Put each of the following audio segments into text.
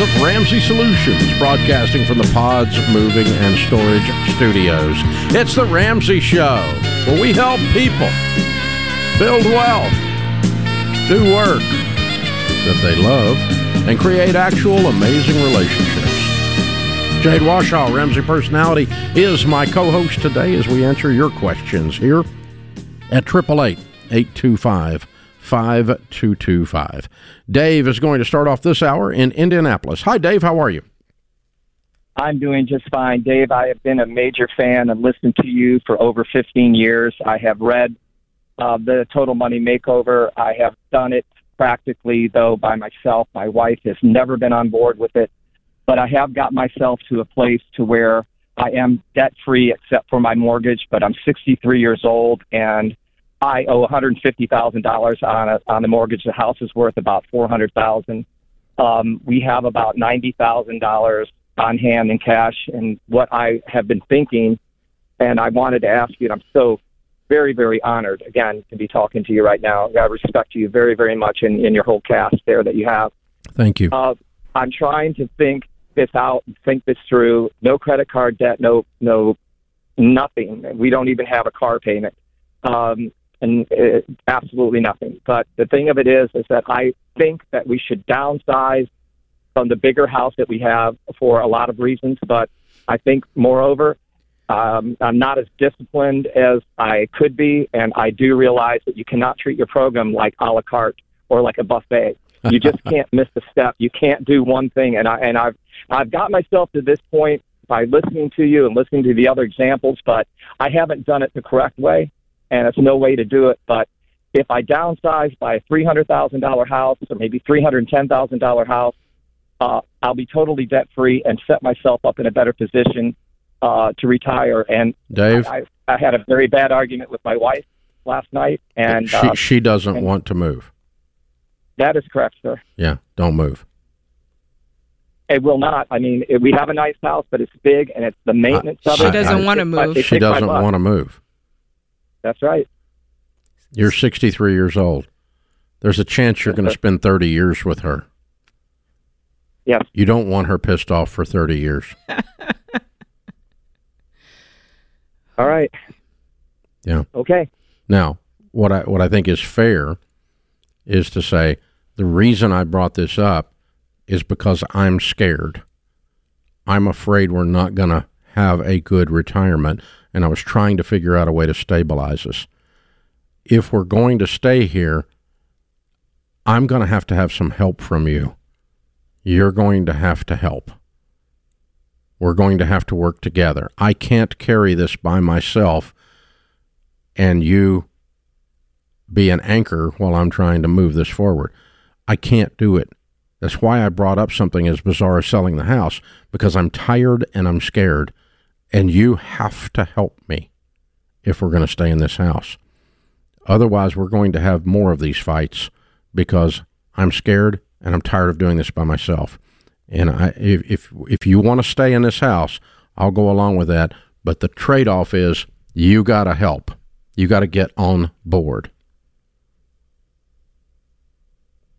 of Ramsey Solutions, broadcasting from the Pods Moving and Storage Studios. It's the Ramsey Show, where we help people build wealth, do work that they love, and create actual amazing relationships. Jade Warshaw, Ramsey Personality, is my co host today as we answer your questions here at 888 825 5225. Dave is going to start off this hour in Indianapolis. Hi, Dave. How are you? I'm doing just fine, Dave. I have been a major fan and listened to you for over 15 years. I have read uh, the Total Money Makeover. I have done it practically, though, by myself. My wife has never been on board with it, but I have got myself to a place to where I am debt free except for my mortgage. But I'm 63 years old and I owe $150,000 on a, on the mortgage. The house is worth about 400,000. Um, we have about $90,000 on hand in cash. And what I have been thinking, and I wanted to ask you, and I'm so very, very honored again to be talking to you right now. I respect you very, very much in, in your whole cast there that you have. Thank you. Uh, I'm trying to think this out, think this through. No credit card debt, no, no, nothing. We don't even have a car payment. Um, and uh, absolutely nothing. But the thing of it is, is that I think that we should downsize from the bigger house that we have for a lot of reasons. But I think, moreover, um, I'm not as disciplined as I could be, and I do realize that you cannot treat your program like a la carte or like a buffet. You just can't miss a step. You can't do one thing, and I and I've I've got myself to this point by listening to you and listening to the other examples, but I haven't done it the correct way and it's no way to do it. But if I downsize by a three hundred thousand dollar house or maybe three hundred ten thousand dollar house, uh, I'll be totally debt free and set myself up in a better position uh, to retire. And Dave, I, I, I had a very bad argument with my wife last night, and she uh, she doesn't and- want to move. that is correct, sir. Yeah, don't move. It will not. I mean, it, we have a nice house, but it's big, and it's the maintenance of it. She doesn't wanna move. it She doesn't want to move. That's right. You're 63 years old. There's a chance you're going to spend 30 years with her. Yes. You don't want her pissed off for 30 years. All right. Yeah. Okay. Now, what I what I think is fair is to say the reason I brought this up is because I'm scared. I'm afraid we're not going to have a good retirement, and I was trying to figure out a way to stabilize us. If we're going to stay here, I'm going to have to have some help from you. You're going to have to help. We're going to have to work together. I can't carry this by myself and you be an anchor while I'm trying to move this forward. I can't do it. That's why I brought up something as bizarre as selling the house because I'm tired and I'm scared, and you have to help me if we're going to stay in this house. Otherwise, we're going to have more of these fights because I'm scared and I'm tired of doing this by myself. And I, if if, if you want to stay in this house, I'll go along with that. But the trade off is you got to help. You got to get on board.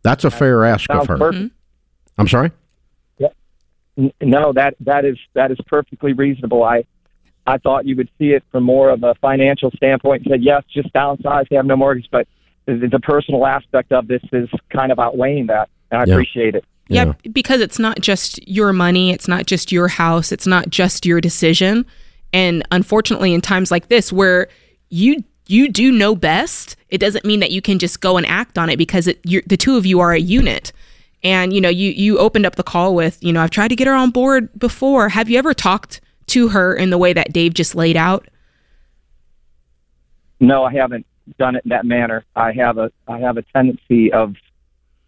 That's a fair ask of her. perfect. Mm-hmm. I'm sorry. N- No, that that is that is perfectly reasonable. I I thought you would see it from more of a financial standpoint and said yes, just downsize, have no mortgage, but the, the personal aspect of this is kind of outweighing that, and I Yeah. appreciate it. Yeah. because it's not just your money, it's not just your house, it's not just your decision. And unfortunately, in times like this where you you do know best, it doesn't mean that you can just go and act on it because it, you're, the two of you are a unit. And you know, you you opened up the call with, you know, I've tried to get her on board before. Have you ever talked to her in the way that Dave just laid out? No, I haven't done it in that manner. I have a I have a tendency of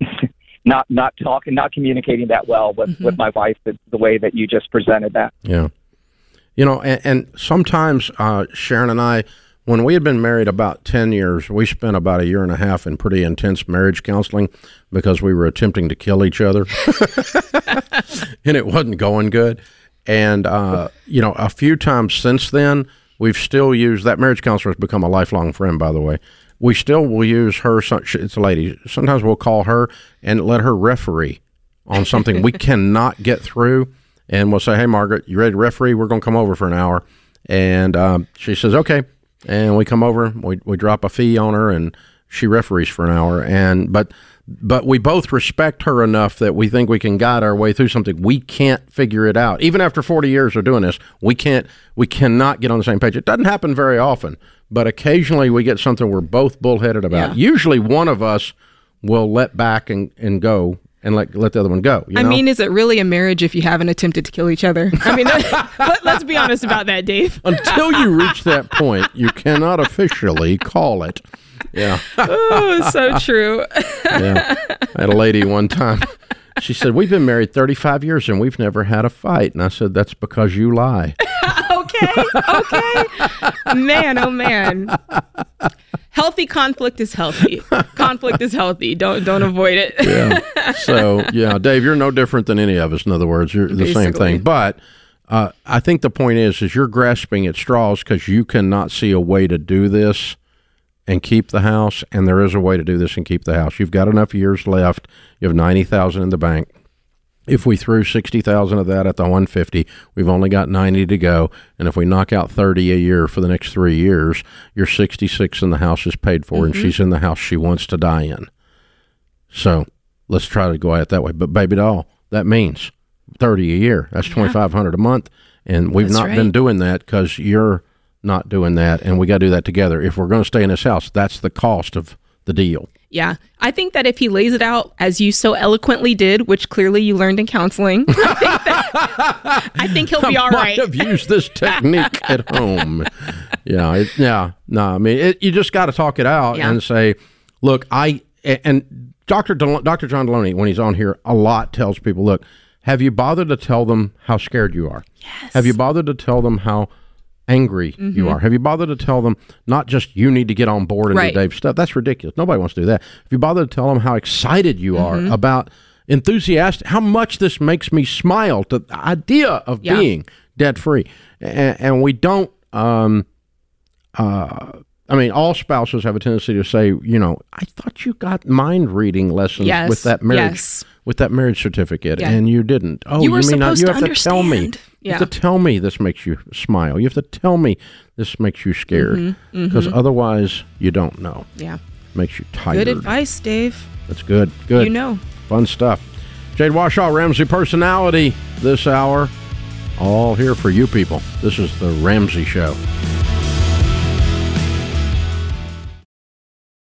not not talking, not communicating that well with with my wife. The, the way that you just presented that. Yeah. You know, and, and sometimes uh, Sharon and I, when we had been married about 10 years, we spent about a year and a half in pretty intense marriage counseling because we were attempting to kill each other. and it wasn't going good. And, uh, you know, a few times since then, we've still used that marriage counselor has become a lifelong friend, by the way. We still will use her. It's a lady. Sometimes we'll call her and let her referee on something we cannot get through, and we'll say, "Hey, Margaret, you ready to referee? We're going to come over for an hour." And um, she says, "Okay," and we come over. We we drop a fee on her, and she referees for an hour. And but but we both respect her enough that we think we can guide our way through something. We can't figure it out. Even after 40 years of doing this, we can't we cannot get on the same page. It doesn't happen very often, but occasionally we get something we're both bullheaded about. Yeah. Usually one of us will let back and, and go and let let the other one go. You I know? mean, is it really a marriage if you haven't attempted to kill each other? I mean, let, let's be honest about that, Dave. until you reach that point, you cannot officially call it. Yeah. Oh, so true. yeah. I had a lady one time. She said, We've been married 35 years and we've never had a fight. And I said, That's because you lie. okay, okay. Man, oh man. Healthy conflict is healthy. Conflict is healthy. Don't don't avoid it. Yeah. So, yeah, Dave, you're no different than any of us. In other words, you're the same thing. But uh, I think the point is, is you're grasping at straws because you cannot see a way to do this and keep the house. And there is a way to do this and keep the house. You've got enough years left. You have 90,000 in the bank. If we threw 60,000 of that at the 150, we've only got 90 to go. And if we knock out 30 a year for the next three years, you're 66 and the house is paid for and mm-hmm. she's in the house she wants to die in. So let's try to go at it that way. But baby doll, that means 30 a year. That's 2,500 a month. And we've That's not right. been doing that because you're not doing that. And we got to do that together. If we're going to stay in this house, that's the cost of the deal. Yeah. I think that if he lays it out as you so eloquently did, which clearly you learned in counseling, I think, that, I think he'll be all might right. have used this technique at home. Yeah, it, yeah. No, I mean, it, you just got to talk it out Yeah. and say, "Look, I." And Doctor Del- Doctor John Deloney, when he's on here, a lot tells people, "Look, have you bothered to tell them how scared you are? Yes. Have you bothered to tell them how?" Angry Mm-hmm. you are. Have you bothered to tell them not just you need to get on board and Right. do Dave's stuff? That's ridiculous. Nobody wants to do that. Have you bothered to tell them how excited you Mm-hmm. are about enthusiastic, how much this makes me smile to the idea of Yeah. being debt free, and, and we don't. Um, uh, I mean, all spouses have a tendency to say, you know, I thought you got mind reading lessons Yes, with that marriage, yes. with that marriage certificate, Yeah. and you didn't. Oh, You were mean not- supposed you have to tell me. understand. You have to tell me this makes you smile. You have to tell me this makes you scared, Mm-hmm, because otherwise you don't know. yeah. Makes you tired. Good advice, Dave. That's good. Good. You know. Fun stuff. Jade Warshaw, Ramsey personality this hour. All here for you people. This is the Ramsey Show.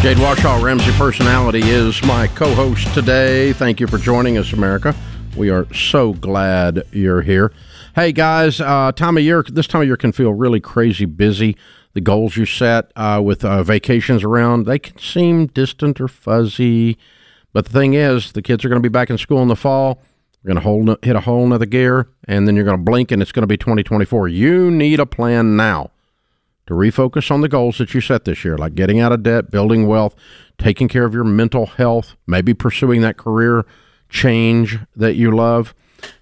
Jade Warshaw, Ramsey Personality, is my co host today. Thank you for joining us, America. We are so glad you're here. Hey, guys, uh, time of year, this time of year can feel really crazy busy. The goals you set uh, with uh, vacations around, they can seem distant or fuzzy. But the thing is, the kids are going to be back in school in the fall. You're going to hit a whole nother gear, and then you're going to blink, and it's going to be 2024. You need a plan now to refocus on the goals that you set this year, like getting out of debt, building wealth, taking care of your mental health, maybe pursuing that career change that you love.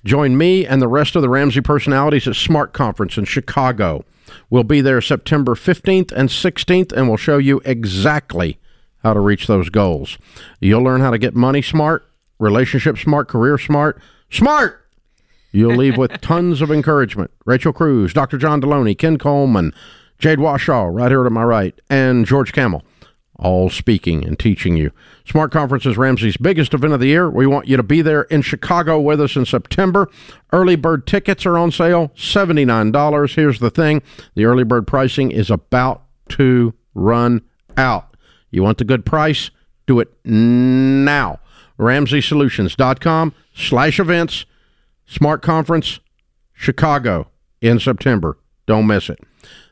Join me and the rest of the Ramsey personalities at Smart Conference in Chicago. We'll be there September 15th and 16th, and we'll show you exactly how to reach those goals. You'll learn how to get money smart, relationship smart, career smart, smart. You'll leave with tons of encouragement. Rachel Cruz, Dr. John Deloney, Ken Coleman, Jade Warshaw, right here to my right, and George Kamel, all speaking and teaching you. Smart Conference is Ramsey's biggest event of the year. We want you to be there in Chicago with us in September. Early bird tickets are on sale, $79. Here's the thing the early bird pricing is about to run out. You want the good price? Do it now. RamseySolutions.com slash events, Smart Conference, Chicago in September. Don't miss it.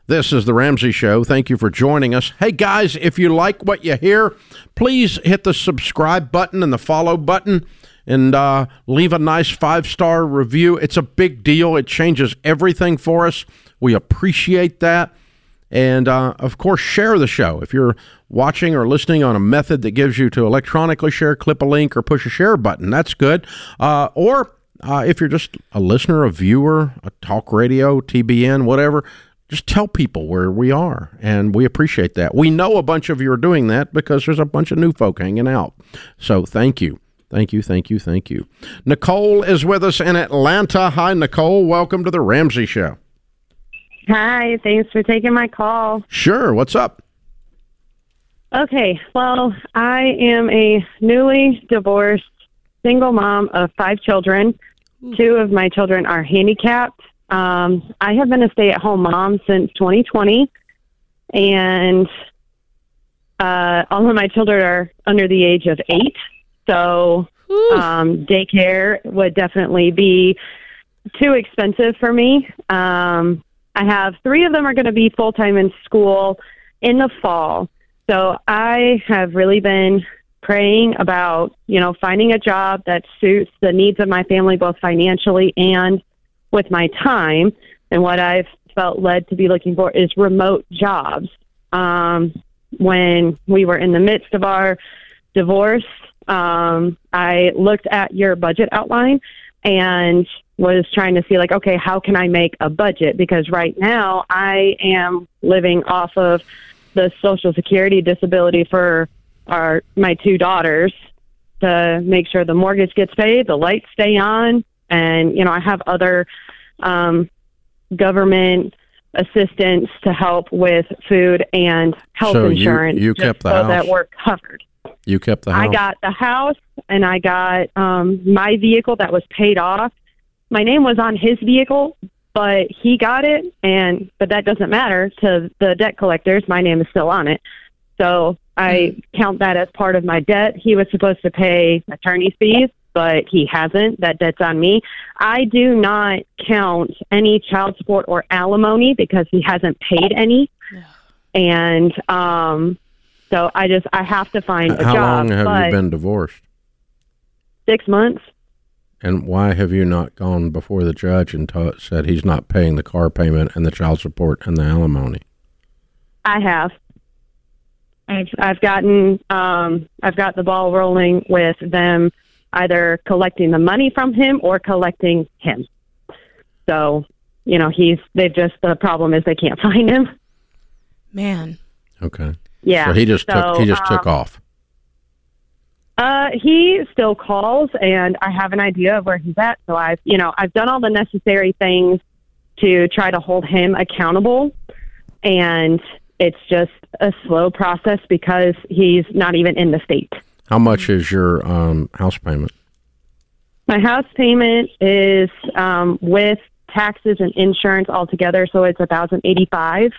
This is The Ramsey Show. Thank you for joining us. Hey, guys, if you like what you hear, please hit the subscribe button and the follow button and uh, leave a nice five star review. It's a big deal, it changes everything for us. We appreciate that. And uh, of course, share the show. If you're watching or listening on a method that gives you to electronically share, clip a link, or push a share button, that's good. Uh, or uh, if you're just a listener, a viewer, a talk radio, TBN, whatever, just tell people where we are. And we appreciate that. We know a bunch of you are doing that because there's a bunch of new folk hanging out. So thank you. Thank you, thank you, thank you. Nicole is with us in Atlanta. Hi, Nicole. Welcome to the Ramsey Show. Hi, thanks for taking my call. Sure. What's up? Okay, well, I am a newly divorced single mom of five children. Two of my children are handicapped. Um, I have been a stay at home mom since 2020, and uh, all of my children are under the age of eight. So um, daycare would definitely be too expensive for me. Um, I have three of them are going to be full time in school in the fall. So I have really been praying about, you know, finding a job that suits the needs of my family, both financially and with my time. And what I've felt led to be looking for is remote jobs. Um, when we were in the midst of our divorce, um, I looked at your budget outline and was trying to see like okay how can i make a budget because right now i am living off of the social security disability for our my two daughters to make sure the mortgage gets paid the lights stay on and you know i have other um, government assistance to help with food and health So you- insurance you just kept the so house? that we're covered You kept the house. I got the house and I got um, my vehicle that was paid off. My name was on his vehicle, but he got it, and but that doesn't matter to the debt collectors. My name is still on it, so I count that as part of my debt. He was supposed to pay attorney's fees, but he hasn't. That debt's on me. I do not count any child support or alimony because he hasn't paid any, and um, so I just I have to find a How job. How long have you been divorced? Six months. And why have you not gone before the judge and ta said he's not paying the car payment and the child support and the alimony? I have. I've I've gotten um I've got the ball rolling with them either collecting the money from him or collecting him. So, you know, he's they've just the problem is they can't find him. Man. Okay. Yeah. So he just took he just took um, off. Uh, he still calls, and I have an idea of where he's at. So I've, you know, I've done all the necessary things to try to hold him accountable, and it's just a slow process because he's not even in the state. How much is your um, house payment? My house payment is um, with taxes and insurance altogether, so it's a thousand eighty-five.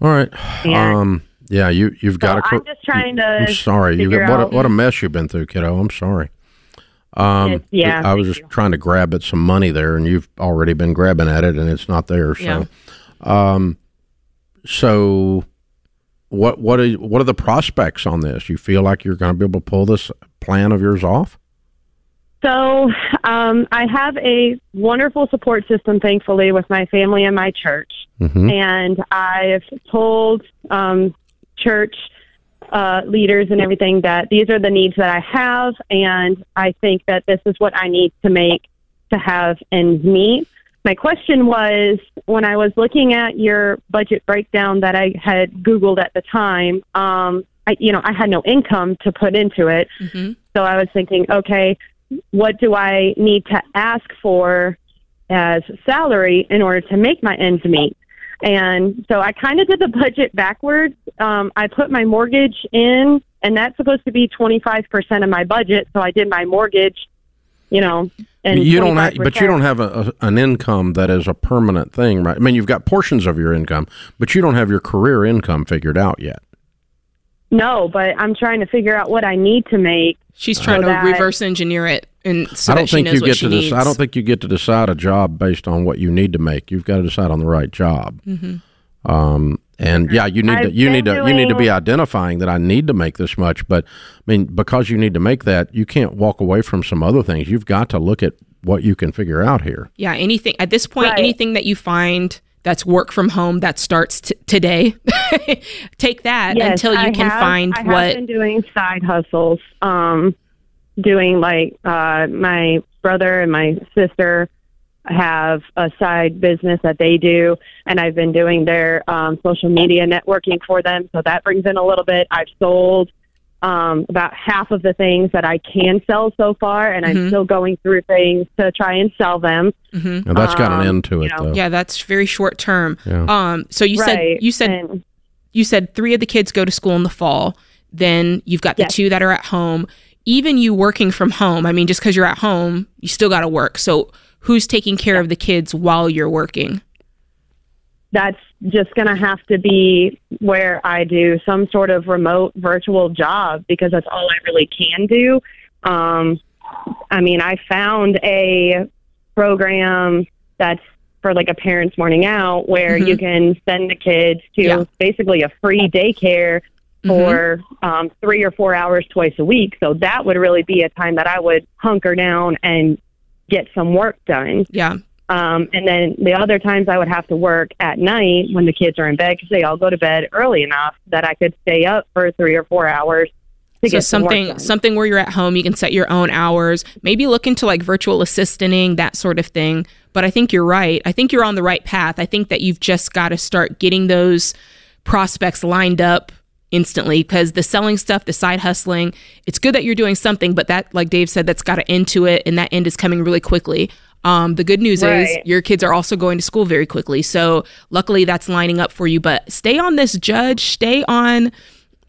All right. And- Um, yeah, you you've got So to. I'm just trying to I'm sorry. You got, what a, what a mess you've been through, kiddo. I'm sorry. Um, yeah, I was just you. trying to grab at some money there, and you've already been grabbing at it, and it's not there. So, Yeah. um, so what what are what are the prospects on this? You feel like you're going to be able to pull this plan of yours off? So um, I have a wonderful support system, thankfully, with my family and my church. hmm And I've told um, church uh, leaders and everything that these are the needs that I have, and I think that this is what I need to make to have ends meet. My question was when I was looking at your budget breakdown that I had Googled at the time, um, I, you know, I had no income to put into it. hmm So I was thinking, okay, what do I need to ask for as salary in order to make my ends meet? And so I kind of did the budget backwards. Um, I put my mortgage in, and that's supposed to be 25% of my budget. So I did my mortgage, you know, and you don't have, but you don't have a, a, an income that is a permanent thing, right? I mean, you've got portions of your income, but you don't have your career income figured out yet. No, but I'm trying to figure out what I need to make. She's trying So to that- reverse engineer it, and so I don't she think knows you get to needs. decide. I don't think you get to decide a job based on what you need to make. You've got to decide on the right job. Um, and yeah, you need to I've you need to you need to be identifying that I need to make this much. But I mean, because you need to make that, you can't walk away from some other things. You've got to look at what you can figure out here. Yeah, anything at this point, Right. anything that you find that's work from home that starts t- today, take that Yes, until you I can have- find I have what. been doing side hustles. Um, doing like uh, my brother and my sister have a side business that they do, and I've been doing their um, social media networking for them. So that brings in a little bit. I've sold um, about half of the things that I can sell so far, and Mhm. I'm still going through things to try and sell them. Mhm. Now that's got an Um, end to you it, know, though. Yeah, that's very short term. Yeah. Um, so you said you said And- you said three of the kids go to school in the fall. Then you've got the Yes. two that are at home. Even you working from home, I mean, just because you're at home, you still got to work. So who's taking care of the kids while you're working? that's just going to have to be where I do some sort of remote virtual job because that's all I really can do. Um, I mean, I found a program that's for like a parents morning out where Mhm. you can send the kids to Yeah. basically a free daycare for um, three or four hours twice a week. So that would really be a time that I would hunker down and get some work done. Yeah. Um, and then the other times I would have to work at night when the kids are in bed because they all go to bed early enough that I could stay up for three or four hours to so get some work something something where you're at home you can set your own hours maybe look into like virtual assistanting that sort of thing but i think you're right i think you're on the right path i think that you've just got to start getting those prospects lined up instantly because the selling stuff the side hustling it's good that you're doing something but that like dave said that's got to end to it and that end is coming really quickly. Um, the good news is your kids are also going to school very quickly so luckily that's lining up for you but stay on this judge stay on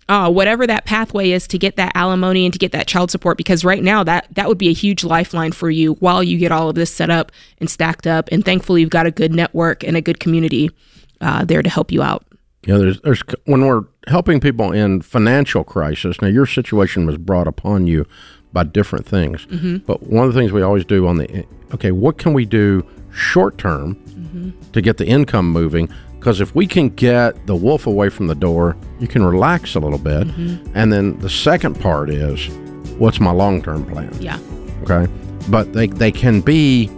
uh, whatever that pathway is to get that alimony and to get that child support because right now that that would be a huge lifeline for you while you get all of this set up and stacked up and thankfully you've got a good network and a good community uh, there to help you out You know, there's, there's when we're helping people in financial crisis. Now, your situation was brought upon you by different things, mm-hmm. but one of the things we always do on the okay, what can we do short term mm-hmm. to get the income moving? Because if we can get the wolf away from the door, you can relax a little bit, mm-hmm. and then the second part is, what's my long term plan? yeah okay but they, they can be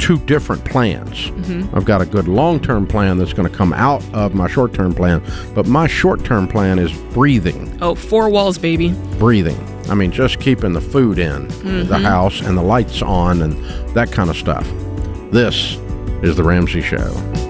two different plans. Mm-hmm. I've got a good long-term plan that's going to come out of my short-term plan but my short-term plan is breathing. Oh four walls baby. Breathing. I mean just keeping the food in the mm-hmm. house and the lights on and that kind of stuff. This is the ramsey show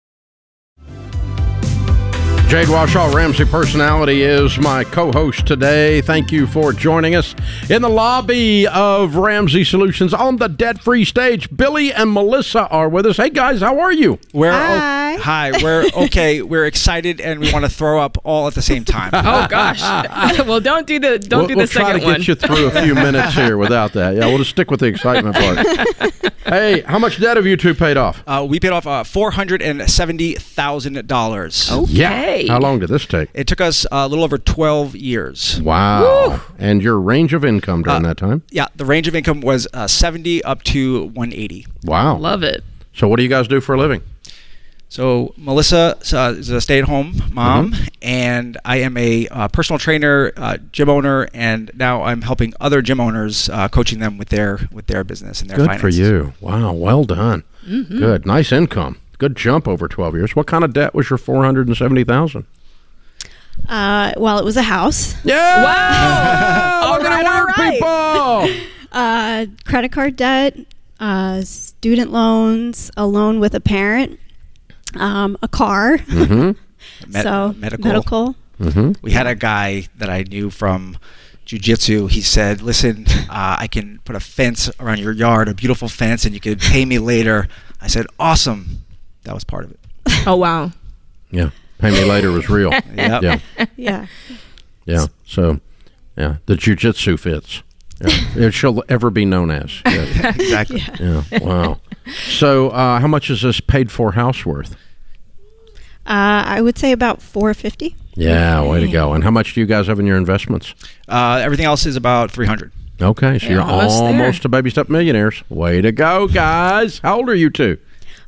Jade Warshaw Ramsey personality is my co-host today. Thank you for joining us in the lobby of Ramsey Solutions on the debt-free stage. Billy and Melissa are with us. Hey guys, how are you? We're Hi. O- hi. We're okay. We're excited and we want to throw up all at the same time. oh gosh well don't do the don't we'll, do the we'll try second to one get you through a few minutes here without that. Yeah, we'll just stick with the excitement part. hey, how much debt have you two paid off? Uh, we paid off uh, four hundred and seventy thousand How long did this take? It took us uh, a little over twelve years. Wow. And your range of income during Uh, that time? Yeah, the range of income was uh, seventy up to one eighty. Wow. love it So what do you guys do for a living? So Melissa uh, is a stay-at-home mom, Mm-hmm. and I am a uh, personal trainer, uh, gym owner, and now I'm helping other gym owners, uh, coaching them with their with their business and their Good finances. for you. Wow, well done. Good. Nice income. Good jump over 12 years. What kind of debt was your 470,000? Uh, well, it was a house. Yeah. Wow. Look All right, at work, right. people. Uh, credit card debt, uh, student loans, a loan with a parent, um, a car. Mm-hmm. Med- so medical. medical. Mm-hmm. We had a guy that I knew from jujitsu. He said, "Listen, uh, I can put a fence around your yard, a beautiful fence, and you could pay me later." I said, "Awesome." That was part of it. Oh wow. Yeah. Pay me later was real. Yep. Yeah. Yeah. Yeah. So, yeah, the jujitsu fits. Yeah. it shall ever be known as. Yes. exactly. Yeah. Wow. So, uh, how much is this paid for house worth? Uh, I would say about 450. Yeah, way to go. And how much do you guys have in your investments? Uh, everything else is about three hundred. Okay, so Yeah, you're almost almost, a baby step millionaires. Way to go, guys. How old are you two?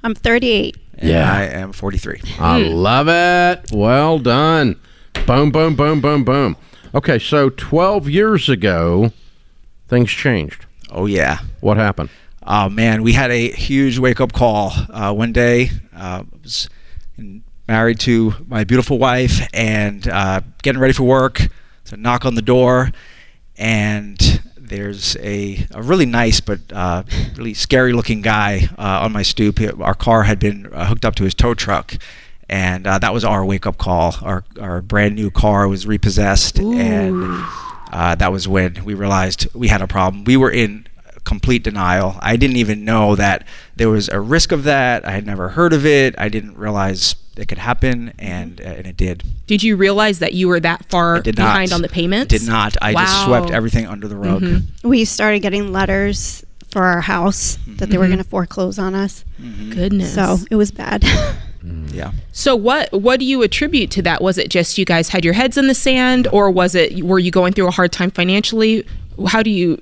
I'm 38. And Yeah. I am forty-three. I love it. Well done. Boom, boom, boom, boom, boom. Okay, so 12 years ago, things changed. Oh yeah. What happened? Oh man, we had a huge wake-up call uh, one day. Uh, I was married to my beautiful wife and uh, getting ready for work. So knock on the door, and there's a, a really nice but uh, really scary-looking guy uh, on my stoop. Our car had been uh, hooked up to his tow truck. And uh, that was our wake-up call. Our, our brand new car was repossessed, and uh, that was when we realized we had a problem. We were in complete denial. I didn't even know that there was a risk of that. I had never heard of it. I didn't realize it could happen, and uh, and it did. Did you realize that you were that far did behind not. on the payments? Did not. I just swept everything under the rug. Mhm. We started getting letters for our house that they were Mhm. going to foreclose on us. Goodness. So it was bad. Yeah. So what what do you attribute to that? Was it just you guys had your heads in the sand, or was it were you going through a hard time financially? How do you?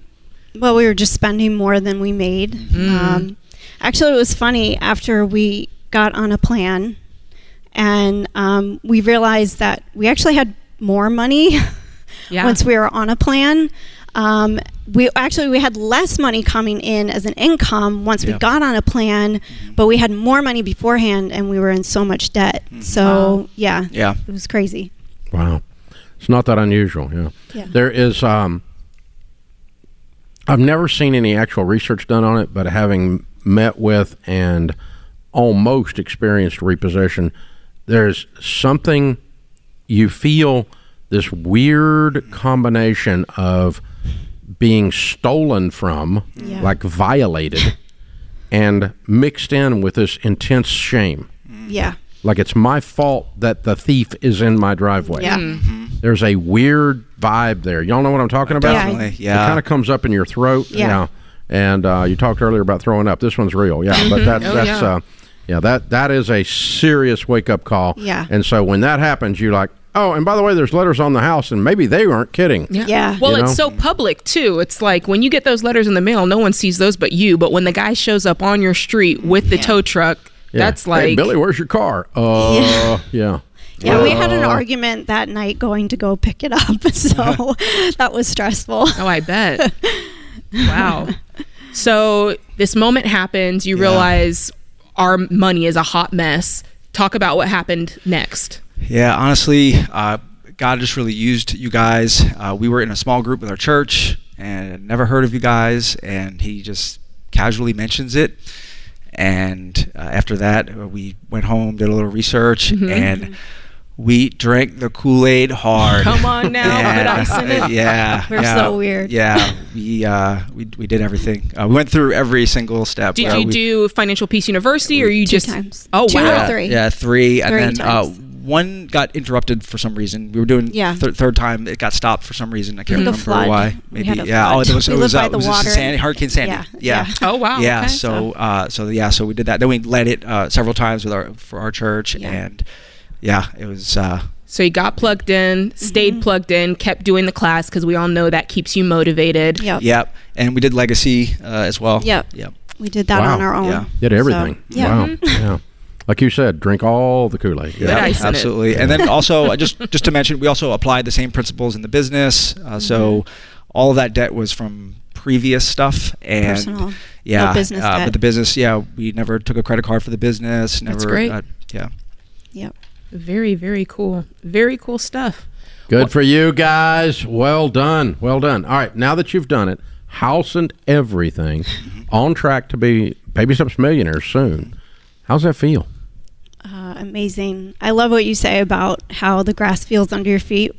well, we were just spending more than we made. Um, actually, it was funny after we got on a plan and um, we realized that we actually had more money Yeah. once we were on a plan. Um, we actually we had less money coming in as an income once we got on a plan, but we had more money beforehand, and we were in so much debt. So Wow. yeah, Yeah. it was crazy. Wow. It's not that unusual, yeah. Yeah. There is um I've never seen any actual research done on it, but having met with and almost experienced repossession, there's something you feel this weird combination of being stolen from, Yeah. like violated, and mixed in with this intense shame. Yeah, Like it's my fault that the thief is in my driveway. yeah, There's a weird vibe there. Y'all know what I'm talking about? Yeah. It kind of comes up in your throat. Yeah. And uh, you talked earlier about throwing up. This one's real. Yeah. But that, Oh, that's yeah. uh, yeah that that is a serious wake up call. Yeah. And so when that happens, you're like, oh, and by the way, there's letters on the house, and maybe they weren't kidding. Yeah. Yeah. Well, You it's so public too. It's like when you get those letters in the mail, no one sees those but you. But when the guy shows up on your street with the tow truck, Yeah. that's hey, like Billy, where's your car? Uh, yeah. yeah. We had an Uh, argument that night going to go pick it up, so that was stressful. Oh, I bet. wow. So this moment happens. You Yeah. realize our money is a hot mess. Talk about what happened next. Yeah, honestly, uh, God just really used you guys. Uh, we were in a small group with our church and never heard of you guys, and He just casually mentions it. And uh, after that, we went home, did a little research, and we drank the Kool Aid hard. Come on now, put And, ice in it. Yeah, We're yeah, so weird. Yeah, we uh, we we did everything. Uh, we went through every single step. Did Uh, you we- do Financial Peace University, or you Two just? times. Oh Two or wow! yeah, three? Yeah, three, and Three then uh, one got interrupted for some reason. We were doing Yeah. thir- third time. It got stopped for some reason. I can't The remember flood. why. We Maybe had a yeah. flood. Oh, it was We it lived was, by uh, the it was water. Sandy, Hurricane Sandy. Yeah, Yeah. yeah. Oh wow! Yeah, okay. so uh, so yeah, so we did that. Then we led it uh, several times with our for our church, Yeah. and yeah, it was uh, So you got plugged in, stayed Mm-hmm. plugged in, kept doing the class because we all know that keeps you motivated. Yep. yep. And we did legacy uh, as well. Yep. Yep. We did that Wow. on our own. Yeah. Did everything. So, yeah. Wow. yeah. Like you said, drink all the Kool Aid. Put Yeah. ice in it. absolutely. And then also, just just to mention, we also applied the same principles in the business. Uh, So Mm-hmm. all of that debt was from previous stuff and Personal. yeah, No business uh, debt. but the business, yeah, we never took a credit card for the business. Never, That's great. Uh, yeah. Yep. Very, very cool. Very cool stuff. Good for you guys. Well done. Well done. All right, now that you've done it, house and everything, on track to be Baby Steps Millionaires soon. How's that feel? Uh, amazing. I love what you say about how the grass feels under your feet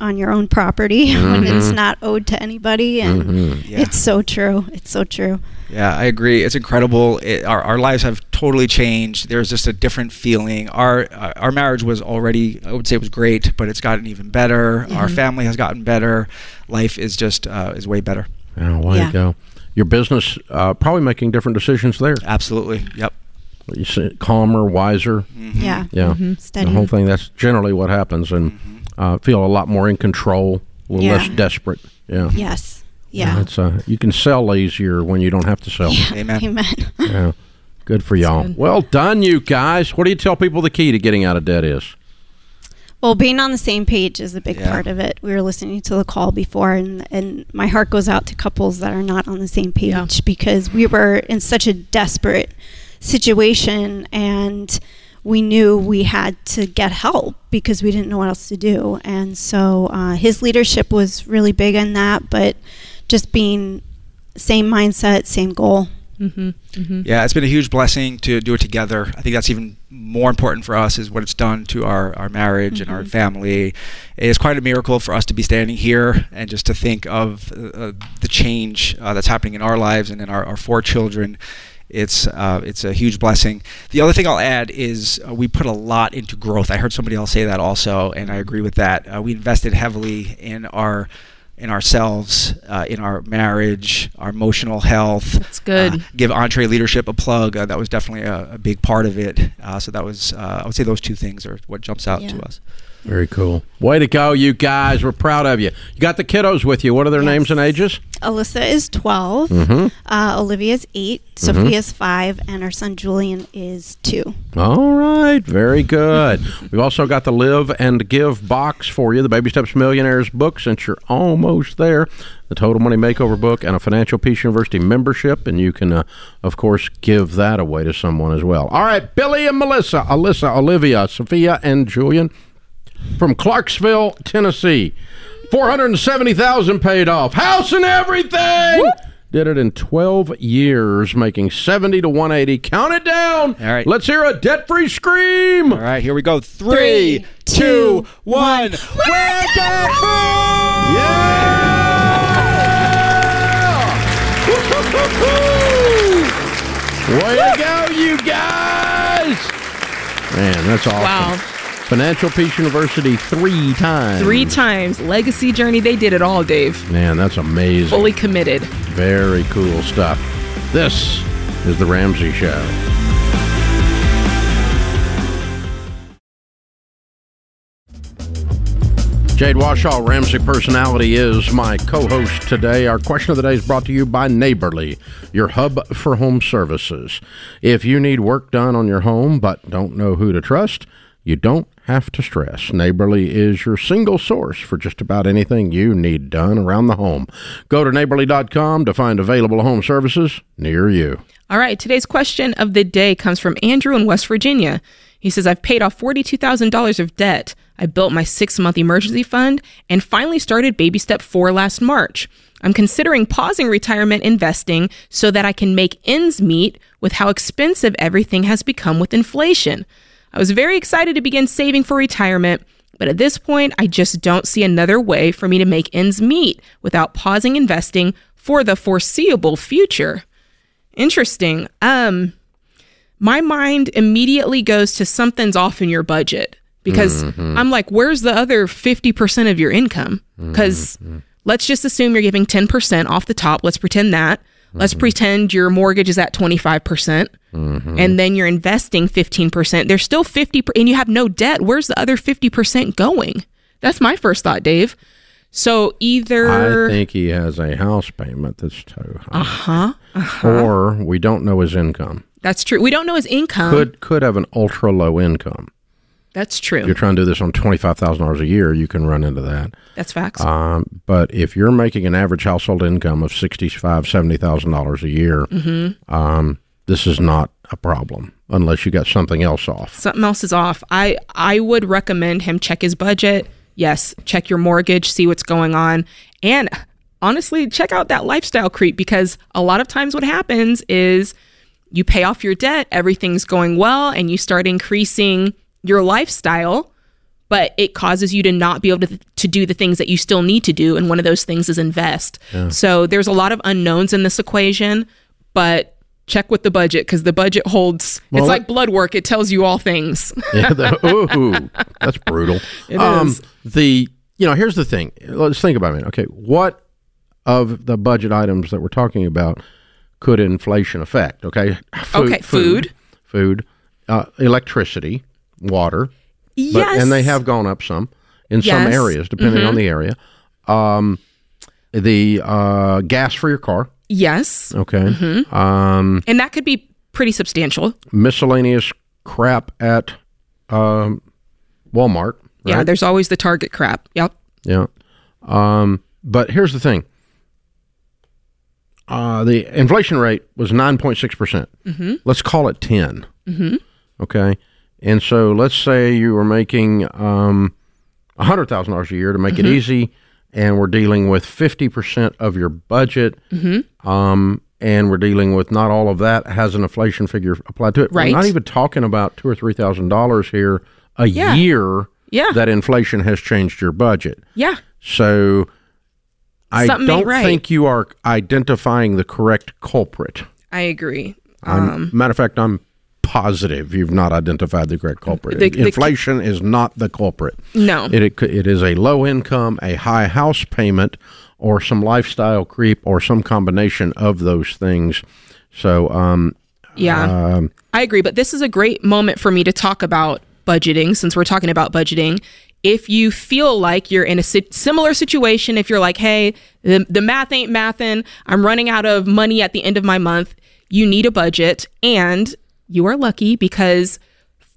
on your own property when it's not owed to anybody. And Yeah. it's so true. It's so true. Yeah, I agree. It's incredible. It, our, our lives have totally changed. There's just a different feeling. Our uh, our marriage was already, I would say, it was great, but it's gotten even better. Our family has gotten better. Life is just uh, is way better. Oh, way Yeah. to go. Your business, uh, probably making different decisions there. Absolutely. Yep. You see, calmer, wiser. Yeah. Yeah. Steady. The whole thing, that's generally what happens. And uh, feel a lot more in control, a little Yeah. less desperate. Yeah. Yes. Yeah. It's, uh, you can sell easier when you don't have to sell. Yeah. Amen. Amen. Yeah. Good for y'all. good. Well done, you guys. What do you tell people the key to getting out of debt is? Well, being on the same page is a big Yeah. part of it. We were listening to the call before, and, and my heart goes out to couples that are not on the same page Yeah. because we were in such a desperate situation and we knew we had to get help because we didn't know what else to do. And so uh, his leadership was really big on that, but just being same mindset, same goal. Yeah, it's been a huge blessing to do it together. I think that's even more important for us is what it's done to our, our marriage and our family. It is quite a miracle for us to be standing here and just to think of uh, the change uh, that's happening in our lives and in our, our four children. It's uh, it's a huge blessing. The other thing I'll add is uh, we put a lot into growth. I heard somebody else say that also, and I agree with that. Uh, we invested heavily in our in ourselves, uh, in our marriage, our emotional health. That's good. Uh, give EntreLeadership a plug. Uh, that was definitely a, a big part of it. Uh, so that was, uh, I would say, those two things are what jumps out to us. Very cool. Way to go, you guys. We're proud of you. You got the kiddos with you. What are their Yes. names and ages? Alyssa is 12, Mm-hmm. uh, Olivia's 8, Sophia's 5, and our son Julian is 2. All right, very good. We've also got the Live and Give box for you, the Baby Steps Millionaires book, since you're almost there. The Total Money Makeover book and a Financial Peace University membership, and you can, uh, of course, give that away to someone as well. All right, Billy and Melissa, Alyssa, Olivia, Sophia, and Julian from Clarksville, Tennessee. 470,000 paid off. House and everything. Did it in 12 years, making 70 to 180. Count it down. All right. Let's hear a debt-free scream. All right, here we go. Three, two, one. We're debt free! Yeah! Way to go, you guys! Man, that's awesome. Wow. Financial Peace University three times. Three times. Legacy Journey. They did it all, Dave. Man, that's amazing. Fully committed. Very cool stuff. This is The Ramsey Show. Jade Warshaw, Ramsey Personality, is my co host today. Our question of the day is brought to you by Neighborly, your hub for home services. If you need work done on your home but don't know who to trust, you don't have to stress. Neighborly is your single source for just about anything you need done around the home. Go to neighborly.com to find available home services near you. All right, today's question of the day comes from Andrew in West Virginia. He says, I've paid off $42,000 of debt. I built my six month emergency fund and finally started baby step four last March. I'm considering pausing retirement investing so that I can make ends meet with how expensive everything has become with inflation. I was very excited to begin saving for retirement, but at this point, I just don't see another way for me to make ends meet without pausing investing for the foreseeable future. Interesting. Um my mind immediately goes to something's off in your budget because I'm like, where's the other 50% of your income? Because let's just assume you're giving 10% off the top. Let's pretend that. Let's mm-hmm. pretend your mortgage is at 25% mm-hmm. and then you're investing 15%. There's still 50 per- and you have no debt. Where's the other 50% going? That's my first thought, Dave. So either I think he has a house payment that's too high. Uh-huh, uh-huh. Or we don't know his income. that's true. We don't know his income. Could could have an ultra low income. That's true. If you're trying to do this on twenty five thousand dollars a year, you can run into that. That's facts. Um, but if you're making an average household income of sixty five, seventy thousand dollars a year, Mm-hmm. um, this is not a problem unless you got something else off. Something else is off. I I would recommend him check his budget. Yes, check your mortgage, see what's going on, and honestly, check out that lifestyle creep because a lot of times what happens is you pay off your debt, everything's going well, and you start increasing your lifestyle, but it causes you to not be able to, to do the things that you still need to do. And one of those things is invest. So there's a lot of unknowns in this equation, but check with the budget because the budget holds, Well, it's like blood work, it tells you all things. Yeah, the, ooh, that's brutal. It um, is. The you know, here's the thing. Let's think about it. Okay, what of the budget items that we're talking about could inflation affect? Okay, Okay, food. food, uh, electricity, water. But, yes. and they have gone up some in some Yes. Mm-hmm. areas, depending on the area. Um, the uh, gas for your car. Yes. Okay. Mm-hmm. Um, And that could be pretty substantial. miscellaneous crap at um, Walmart. Yeah, there's always the target crap. Yep. Yeah. Um, but here's the thing. Uh, the inflation rate was 9.6%. percent Let's call it 10. Mm-hmm. Okay. And so let's say you were making um, $100,000 a year to make it easy, and we're dealing with 50% of your budget. Um, and we're dealing with not all of that has an inflation figure applied to it. Right. We're not even talking about two or three thousand dollars here a Yeah. year Yeah. that inflation has changed your budget. Yeah. So I Something don't right. think you are identifying the correct culprit. I agree. Um, matter of fact, I'm positive you've not identified the correct culprit. The- the- Inflation is not the culprit. no. It, it, it is a low income, a high house payment, or some lifestyle creep, or some combination of those things. So, um, yeah. um, I agree, but this is a great moment for me to talk about budgeting since we're talking about budgeting. If you feel like you're in a similar situation, if you're like, hey, the, the math ain't mathin', I'm running out of money at the end of my month, you need a budget. And you are lucky because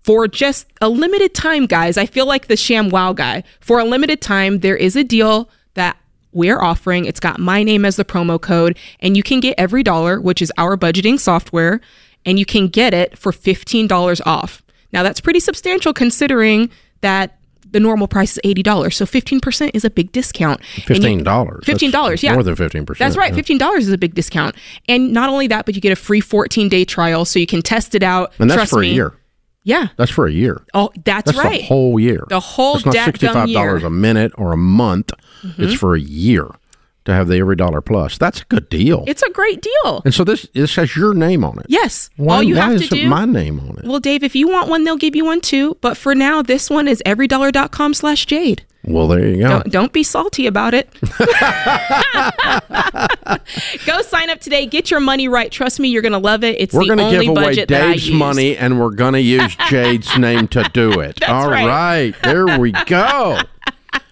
for just a limited time, guys, I feel like the ShamWow guy. For a limited time, there is a deal that we're offering. It's got my name as the promo code, and you can get EveryDollar, which is our budgeting software, and you can get it for $15 off. Now, that's pretty substantial considering that the normal price is $80. So 15% is a big discount. Fifteen dollars. $15, yeah. more than fifteen percent. That's right. $15 is a big discount. And not only that, but you get a free 14 day trial so you can test it out. and that's for me. a year. Yeah. That's for a year. Oh, that's, That's right. the whole year. The whole It's not sixty-five dollars. Mm-hmm. a minute or a month. It's for a year to have the EveryDollar plus. That's a good deal. It's a great deal. and so this this has your name on it. Yes. Why, All you why have is to it do. my name on it? well, Dave, if you want one, they'll give you one too. But for now, this one is everydollar.com slash Jade. Well, there you go. Don't, don't be salty about it. Go sign up today. Get your money right. Trust me, you're going to love it. It's We're the going to only give away budget Dave's money, and we're going to use Jade's name to do it. All right. right, there we go.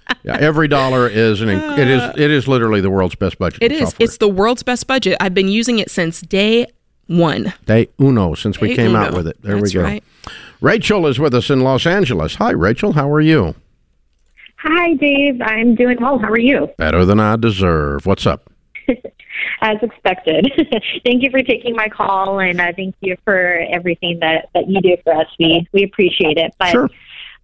Yeah, EveryDollar is an. inc- it is. It is literally the world's best budget. It is. It's the world's best budget. I've been using it since day one. Day uno since we Day came out with it. There That's we go. right. Rachel is with us in Los Angeles. Hi, Rachel. How are you? Hi, Dave. I'm doing well. How are you? Better than I deserve. What's up? As expected. thank you for taking my call, and uh, thank you for everything that, that you do for us. We we appreciate it. But Sure.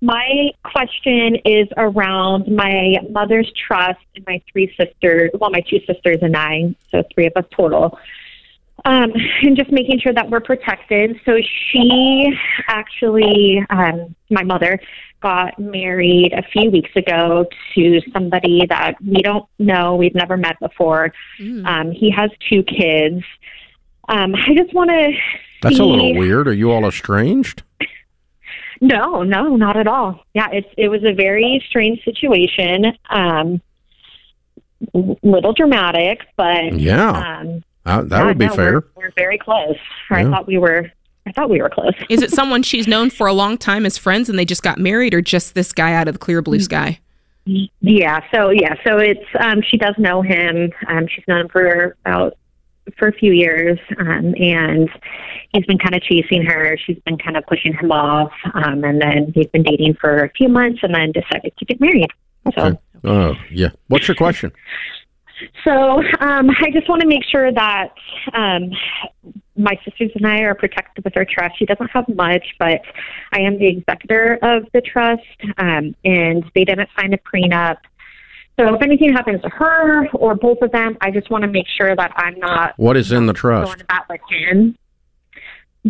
My question is around my mother's trust and my three sisters. Well, my two sisters and I, so three of us total. Um, and just making sure that we're protected. So she actually, um, my mother, got married a few weeks ago to somebody that we don't know, we've never met before. Um, he has two kids. Um, I just want to. That's a little weird. Are you all estranged? No, no, not at all. Yeah, it's it was a very strange situation. Um, little dramatic, but Yeah, um, uh, that yeah, would be no, fair. We're, we're very close. Or I thought we were. I thought we were close. Is it someone she's known for a long time as friends and they just got married, or just this guy out of the clear blue sky? Yeah. So yeah. So it's um, she does know him. Um, she's known him for about for a few years, um, and he's been kind of chasing her. She's been kind of pushing him off, um, and then they've been dating for a few months, and then decided to get married. Okay. So, Oh, yeah. What's your question? so um, I just want to make sure that um, my sisters and I are protected with our trust. She doesn't have much, but I am the executor of the trust, um, and they didn't sign a prenup. So if anything happens to her or both of them, I just want to make sure that I'm not What is in the trust? with him.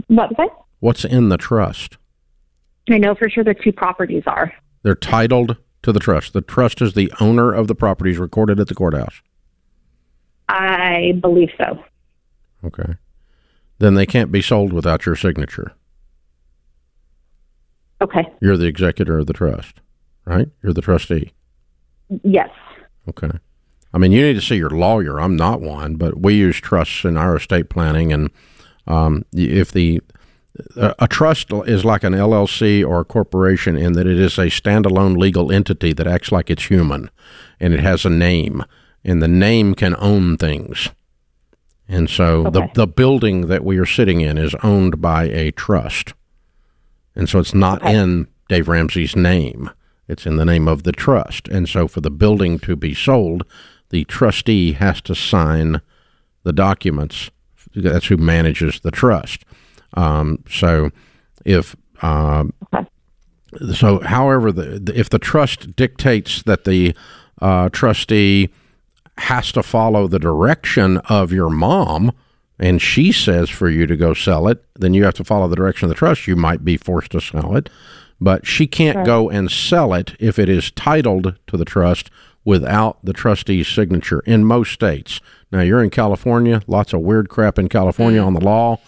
What was that? What's in the trust? I know for sure the two properties are. They're titled to the trust. The trust is the owner of the properties recorded at the courthouse. I believe so. Okay. Then they can't be sold without your signature. Okay. You're the executor of the trust, right? You're the trustee. Yes. Okay. I mean, you need to see your lawyer. I'm not one, but we use trusts in our estate planning, and um, if the a a trust is like an LLC or a corporation in that it is a standalone legal entity that acts like it's human, and it has a name, and the name can own things. And so the the building that we are sitting in is owned by a trust, and so it's not Okay. in Dave Ramsey's name. It's in the name of the trust. And so for the building to be sold, the trustee has to sign the documents. That's who manages the trust. Um, so if um, so, however, the, the, if the trust dictates that the uh, trustee has to follow the direction of your mom, and she says for you to go sell it, then you have to follow the direction of the trust. You might be forced to sell it, but she can't go and sell it if it is titled to the trust without the trustee's signature in most states. Now, you're in California, lots of weird crap in California mm. on the law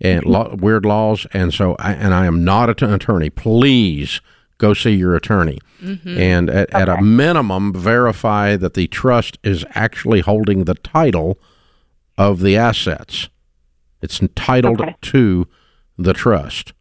and lo- weird laws. And so, I, and I am not an attorney. Please go see your attorney. Mm-hmm. And at, at a minimum, verify that the trust is actually holding the title of the assets. It's entitled Okay. to the trust.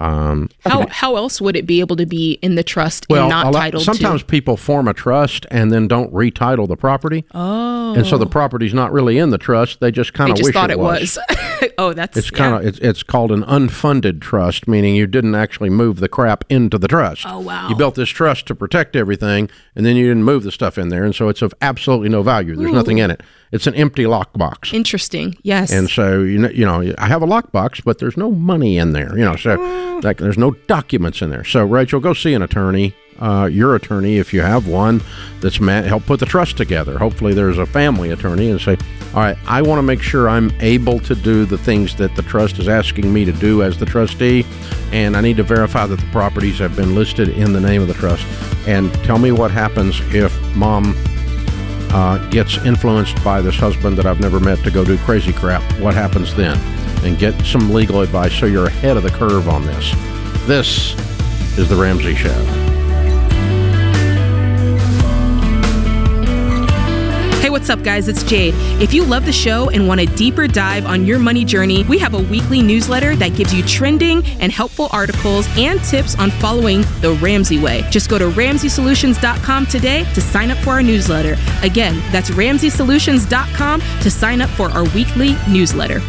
Um, How how else would it be able to be in the trust well, and not titled sometimes to? people form a trust and then don't retitle the property. Oh, And so the property's not really in the trust. They just kind of wish thought it it was. oh, that's It's kind of it's, it's called an unfunded trust, meaning you didn't actually move the crap into the trust. Oh, wow. You built this trust to protect everything, and then you didn't move the stuff in there, and so it's of absolutely no value. There's nothing in it. It's an empty lockbox. interesting. Yes. And so you know, you know, I have a lockbox, but there's no money in there. You know, so Mm. Like there's no documents in there. So Rachel, go see an attorney, uh, your attorney, if you have one, that's ma- help put the trust together. Hopefully, there's a family attorney, and say, all right, I want to make sure I'm able to do the things that the trust is asking me to do as the trustee, and I need to verify that the properties have been listed in the name of the trust. And tell me what happens if mom uh, gets influenced by this husband that I've never met to go do crazy crap, what happens then? And get some legal advice so you're ahead of the curve on this. This is The Ramsey Show. Hey, what's up, guys? It's Jade. If you love the show and want a deeper dive on your money journey, we have a weekly newsletter that gives you trending and helpful articles and tips on following the Ramsey way. Just go to RamseySolutions.com today to sign up for our newsletter. Again, that's RamseySolutions.com to sign up for our weekly newsletter.